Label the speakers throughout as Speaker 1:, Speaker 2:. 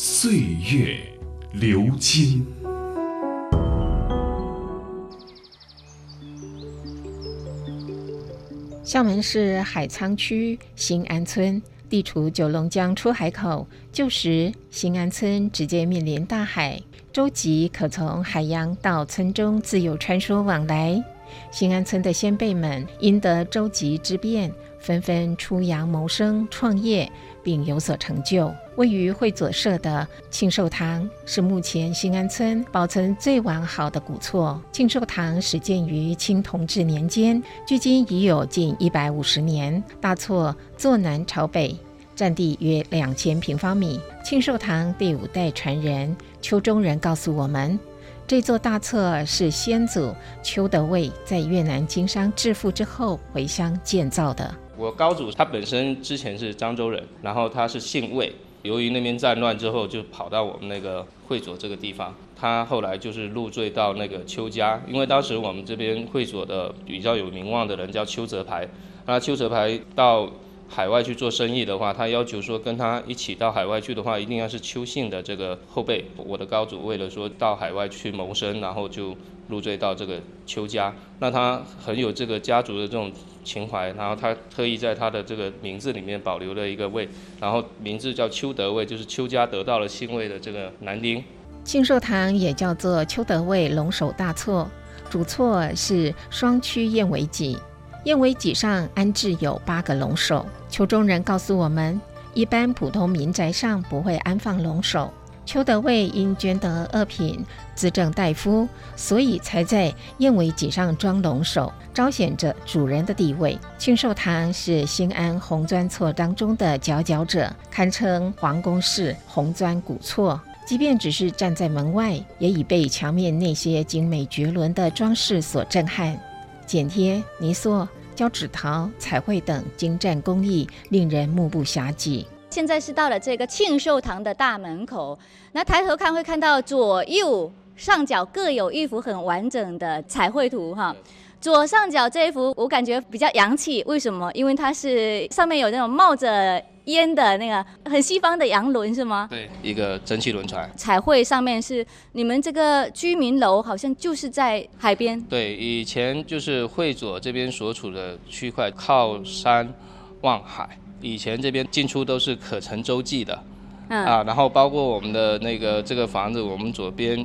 Speaker 1: 岁月流金。
Speaker 2: 厦门市海沧区新安村，地处九龙江出海口，旧时新安村直接面临大海，舟楫可从海洋到村中自由穿梭往来。新安村的先辈们因得周吉之便，纷纷出洋谋生、创业。并有所成就。位于会左社的庆寿堂是目前新安村保存最完好的古厝。庆寿堂始建于清同治年间，距今已有近一百五十年。大厝坐南朝北，占地约两千平方米。庆寿堂第五代传人邱中仁告诉我们，这座大厝是先祖邱德卫在越南经商致富之后回乡建造的。
Speaker 3: 我高祖他本身之前是漳州人，然后他是姓魏，由于那边战乱之后，就跑到我们那个会所这个地方。他后来就是入赘到那个邱家，因为当时我们这边会所的比较有名望的人叫邱泽排，那邱泽排到海外去做生意的话，他要求说跟他一起到海外去的话，一定要是邱姓的这个后辈。我的高祖为了说到海外去谋生，然后就入赘到这个邱家，那他很有这个家族的这种。情怀，然后他特意在他的这个名字里面保留了一个魏，然后名字叫邱德卫，就是邱家得到了姓魏的这个男丁。
Speaker 2: 庆寿堂也叫做邱德卫龙首大错，主错是双曲燕尾脊，燕尾脊上安置有八个龙首。邱中人告诉我们，一般普通民宅上不会安放龙首。邱德卫因捐得恶品，自证大夫，所以才在燕尾脊上装龙首，彰显着主人的地位。庆寿堂是新安红砖厝当中的佼佼者，堪称皇宫式红砖古厝。即便只是站在门外，也已被墙面那些精美绝伦的装饰所震撼。剪贴、泥塑、胶纸陶、彩绘等精湛工艺，令人目不暇接。
Speaker 4: 现在是到了这个庆寿堂的大门口，那抬头看会看到左右上角各有一幅很完整的彩绘图哈。左上角这一幅我感觉比较洋气，为什么？因为它是上面有那种冒着烟的那个很西方的洋轮是吗？
Speaker 3: 对，一个蒸汽轮船。
Speaker 4: 彩绘上面是你们这个居民楼，好像就是在海边。
Speaker 3: 对，以前就是会左这边所处的区块靠山望海。以前这边进出都是可乘舟际的，啊，然后包括我们的那个这个房子，我们左边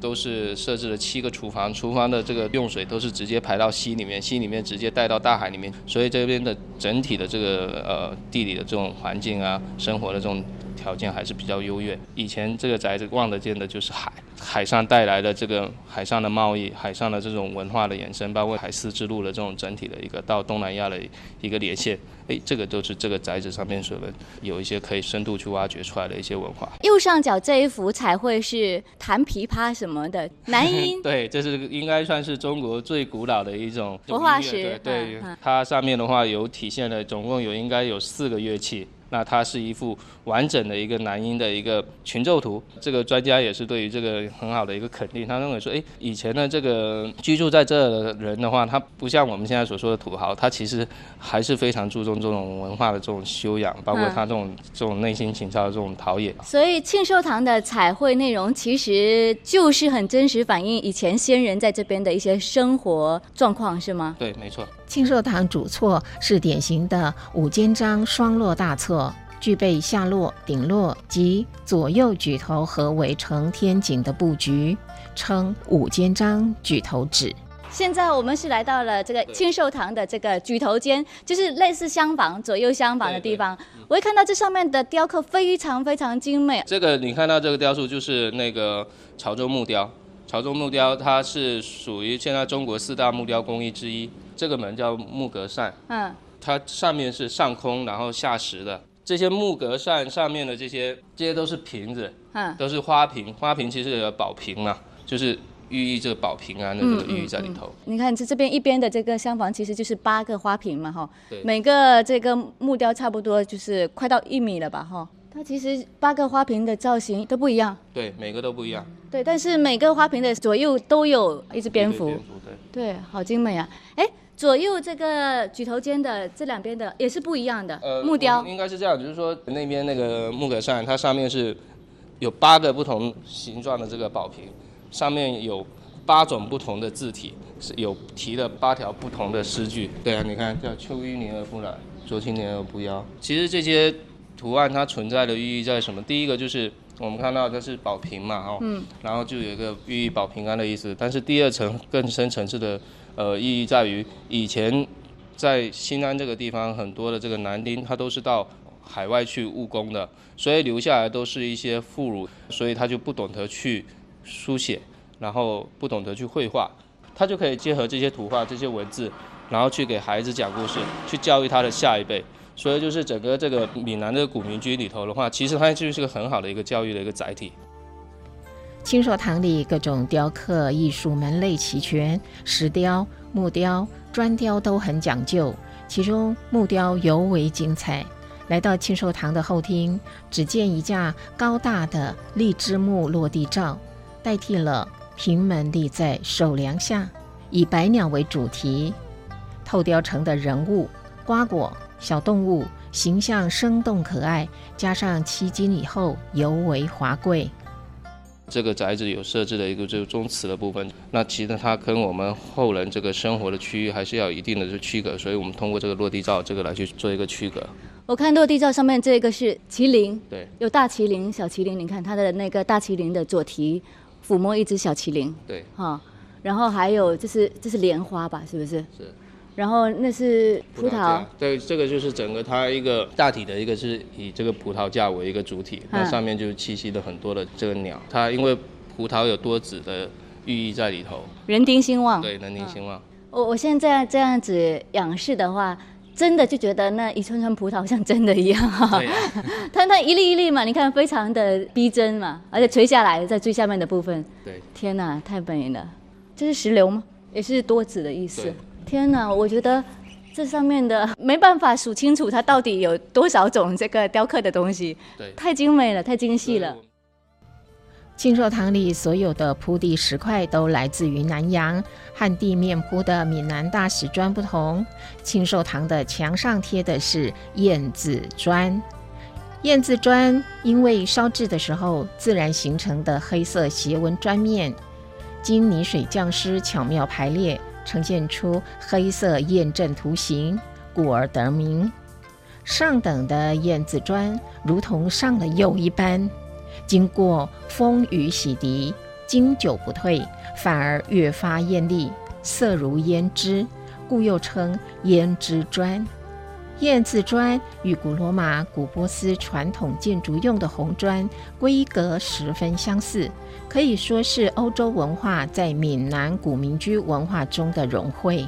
Speaker 3: 都是设置了七个厨房，厨房的这个用水都是直接排到溪里面，溪里面直接带到大海里面，所以这边的整体的这个呃地理的这种环境啊，生活的这种条件还是比较优越。以前这个宅子望得见的就是海。海上带来的这个海上的贸易，海上的这种文化的延伸，包括海丝之路的这种整体的一个到东南亚的一个连线，哎，这个都是这个宅子上面所能有一些可以深度去挖掘出来的一些文化。
Speaker 4: 右上角这一幅彩绘是弹琵琶什么的，男音。
Speaker 3: 对，这是应该算是中国最古老的一种
Speaker 4: 文化石。
Speaker 3: 对，它上面的话有体现了，总共有应该有四个乐器。那它是一幅完整的一个男音的一个群奏图，这个专家也是对于这个很好的一个肯定。他认为说，哎，以前的这个居住在这的人的话，他不像我们现在所说的土豪，他其实还是非常注重这种文化的这种修养，包括他这种这种内心情操的这种陶冶。
Speaker 4: 所以庆寿堂的彩绘内容其实就是很真实反映以前先人在这边的一些生活状况，是吗？
Speaker 3: 对，没错。
Speaker 2: 庆寿堂主厝是典型的五间章双落大厝，具备下落、顶落及左右举头合围成天井的布局，称五间章举头指。
Speaker 4: 现在我们是来到了这个清寿堂的这个举头间，就是类似厢房、左右厢房的地方。我会看到这上面的雕刻非常非常精美。
Speaker 3: 这个你看到这个雕塑就是那个潮州木雕，潮州木雕它是属于现在中国四大木雕工艺之一。这个门叫木格扇，嗯，它上面是上空，然后下实的。这些木格扇上面的这些，这些都是瓶子，嗯，都是花瓶。花瓶其实有保瓶嘛，就是寓意这个保平安的这个寓意在里头。
Speaker 4: 你看这这边一边的这个厢房其实就是八个花瓶嘛，哈，每个这个木雕差不多就是快到一米了吧，哈。它其实八个花瓶的造型都不一样，
Speaker 3: 对，每个都不一样。
Speaker 4: 对，但是每个花瓶的左右都有一只蝙蝠，
Speaker 3: 对，
Speaker 4: 对，好精美啊！哎，左右这个举头间的这两边的也是不一样的，呃，木雕
Speaker 3: 应该是这样，就是说那边那个木格扇，它上面是有八个不同形状的这个宝瓶，上面有八种不同的字体，是有提了八条不同的诗句。对啊，你看叫秋淤泥而不染，濯清涟而不妖。其实这些。图案它存在的寓意在什么？第一个就是我们看到它是宝瓶嘛，哦，嗯，然后就有一个寓意保平安的意思。但是第二层更深层次的呃意义在于，以前在新安这个地方很多的这个男丁，他都是到海外去务工的，所以留下来都是一些妇孺，所以他就不懂得去书写，然后不懂得去绘画，他就可以结合这些图画、这些文字，然后去给孩子讲故事，去教育他的下一辈。所以就是整个这个闽南的古民居里头的话，其实它就是个很好的一个教育的一个载体。
Speaker 2: 清寿堂里各种雕刻艺术门类齐全，石雕、木雕、砖雕都很讲究，其中木雕尤为精彩。来到清寿堂的后厅，只见一架高大的荔枝木落地罩，代替了平门立在首梁下，以百鸟为主题，透雕成的人物、瓜果。小动物形象生动可爱，加上七金以后尤为华贵。
Speaker 3: 这个宅子有设置的一个这个宗祠的部分，那其实它跟我们后人这个生活的区域还是要有一定的这区隔，所以我们通过这个落地照这个来去做一个区隔。
Speaker 4: 我看落地照上面这个是麒麟，
Speaker 3: 对，
Speaker 4: 有大麒麟、小麒麟。你看它的那个大麒麟的左蹄抚摸一只小麒麟，
Speaker 3: 对，
Speaker 4: 哈，然后还有这是这是莲花吧？是不是？
Speaker 3: 是。
Speaker 4: 然后那是葡萄，
Speaker 3: 对，这个就是整个它一个大体的一个是以这个葡萄架为一个主体，那上面就栖息了很多的这个鸟。它因为葡萄有多子的寓意在里头，
Speaker 4: 人丁兴旺。
Speaker 3: 对，人丁兴旺。
Speaker 4: 我我现在这样子仰视的话，真的就觉得那一串串葡萄像真的一样哈。它它一粒一粒嘛，你看非常的逼真嘛，而且垂下来在最下面的部分。
Speaker 3: 对。
Speaker 4: 天哪，太美了！这是石榴吗？也是多子的意思。天哪，我觉得这上面的没办法数清楚，它到底有多少种这个雕刻的东西。
Speaker 3: 对，
Speaker 4: 太精美了，太精细了。
Speaker 2: 清寿堂里所有的铺地石块都来自于南洋，和地面铺的闽南大石砖不同。清寿堂的墙上贴的是燕子砖，燕子砖因为烧制的时候自然形成的黑色斜纹砖面，经泥水匠师巧妙排列。呈现出黑色燕阵图形，故而得名。上等的燕子砖如同上了釉一般，经过风雨洗涤，经久不退，反而越发艳丽，色如胭脂，故又称胭脂砖。燕字砖与古罗马、古波斯传统建筑用的红砖规格十分相似，可以说是欧洲文化在闽南古民居文化中的融汇。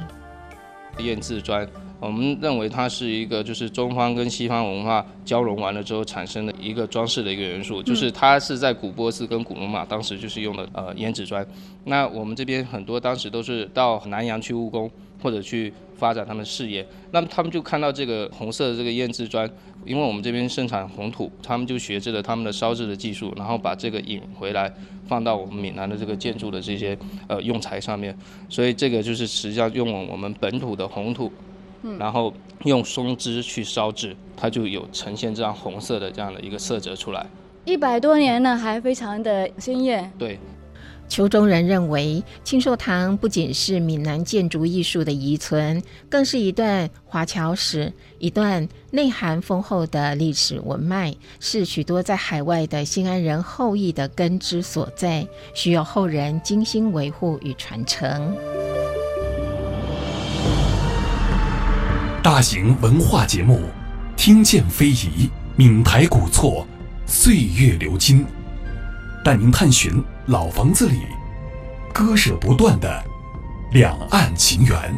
Speaker 3: 燕字砖，我们认为它是一个就是中方跟西方文化交融完了之后产生的一个装饰的一个元素，就是它是在古波斯跟古罗马当时就是用的呃胭脂砖。那我们这边很多当时都是到南洋去务工。或者去发展他们事业，那么他们就看到这个红色的这个胭脂砖，因为我们这边盛产红土，他们就学制了他们的烧制的技术，然后把这个引回来，放到我们闽南的这个建筑的这些呃用材上面，所以这个就是实际上用我们本土的红土，然后用松枝去烧制，它就有呈现这样红色的这样的一个色泽出来。
Speaker 4: 一百多年了，还非常的鲜艳。
Speaker 3: 对。
Speaker 2: 邱中人认为，庆寿堂不仅是闽南建筑艺术的遗存，更是一段华侨史，一段内涵丰厚的历史文脉，是许多在海外的新安人后裔的根之所在，需要后人精心维护与传承。
Speaker 1: 大型文化节目，听见非遗，闽台古厝，岁月流金，带您探寻。老房子里，割舍不断的两岸情缘。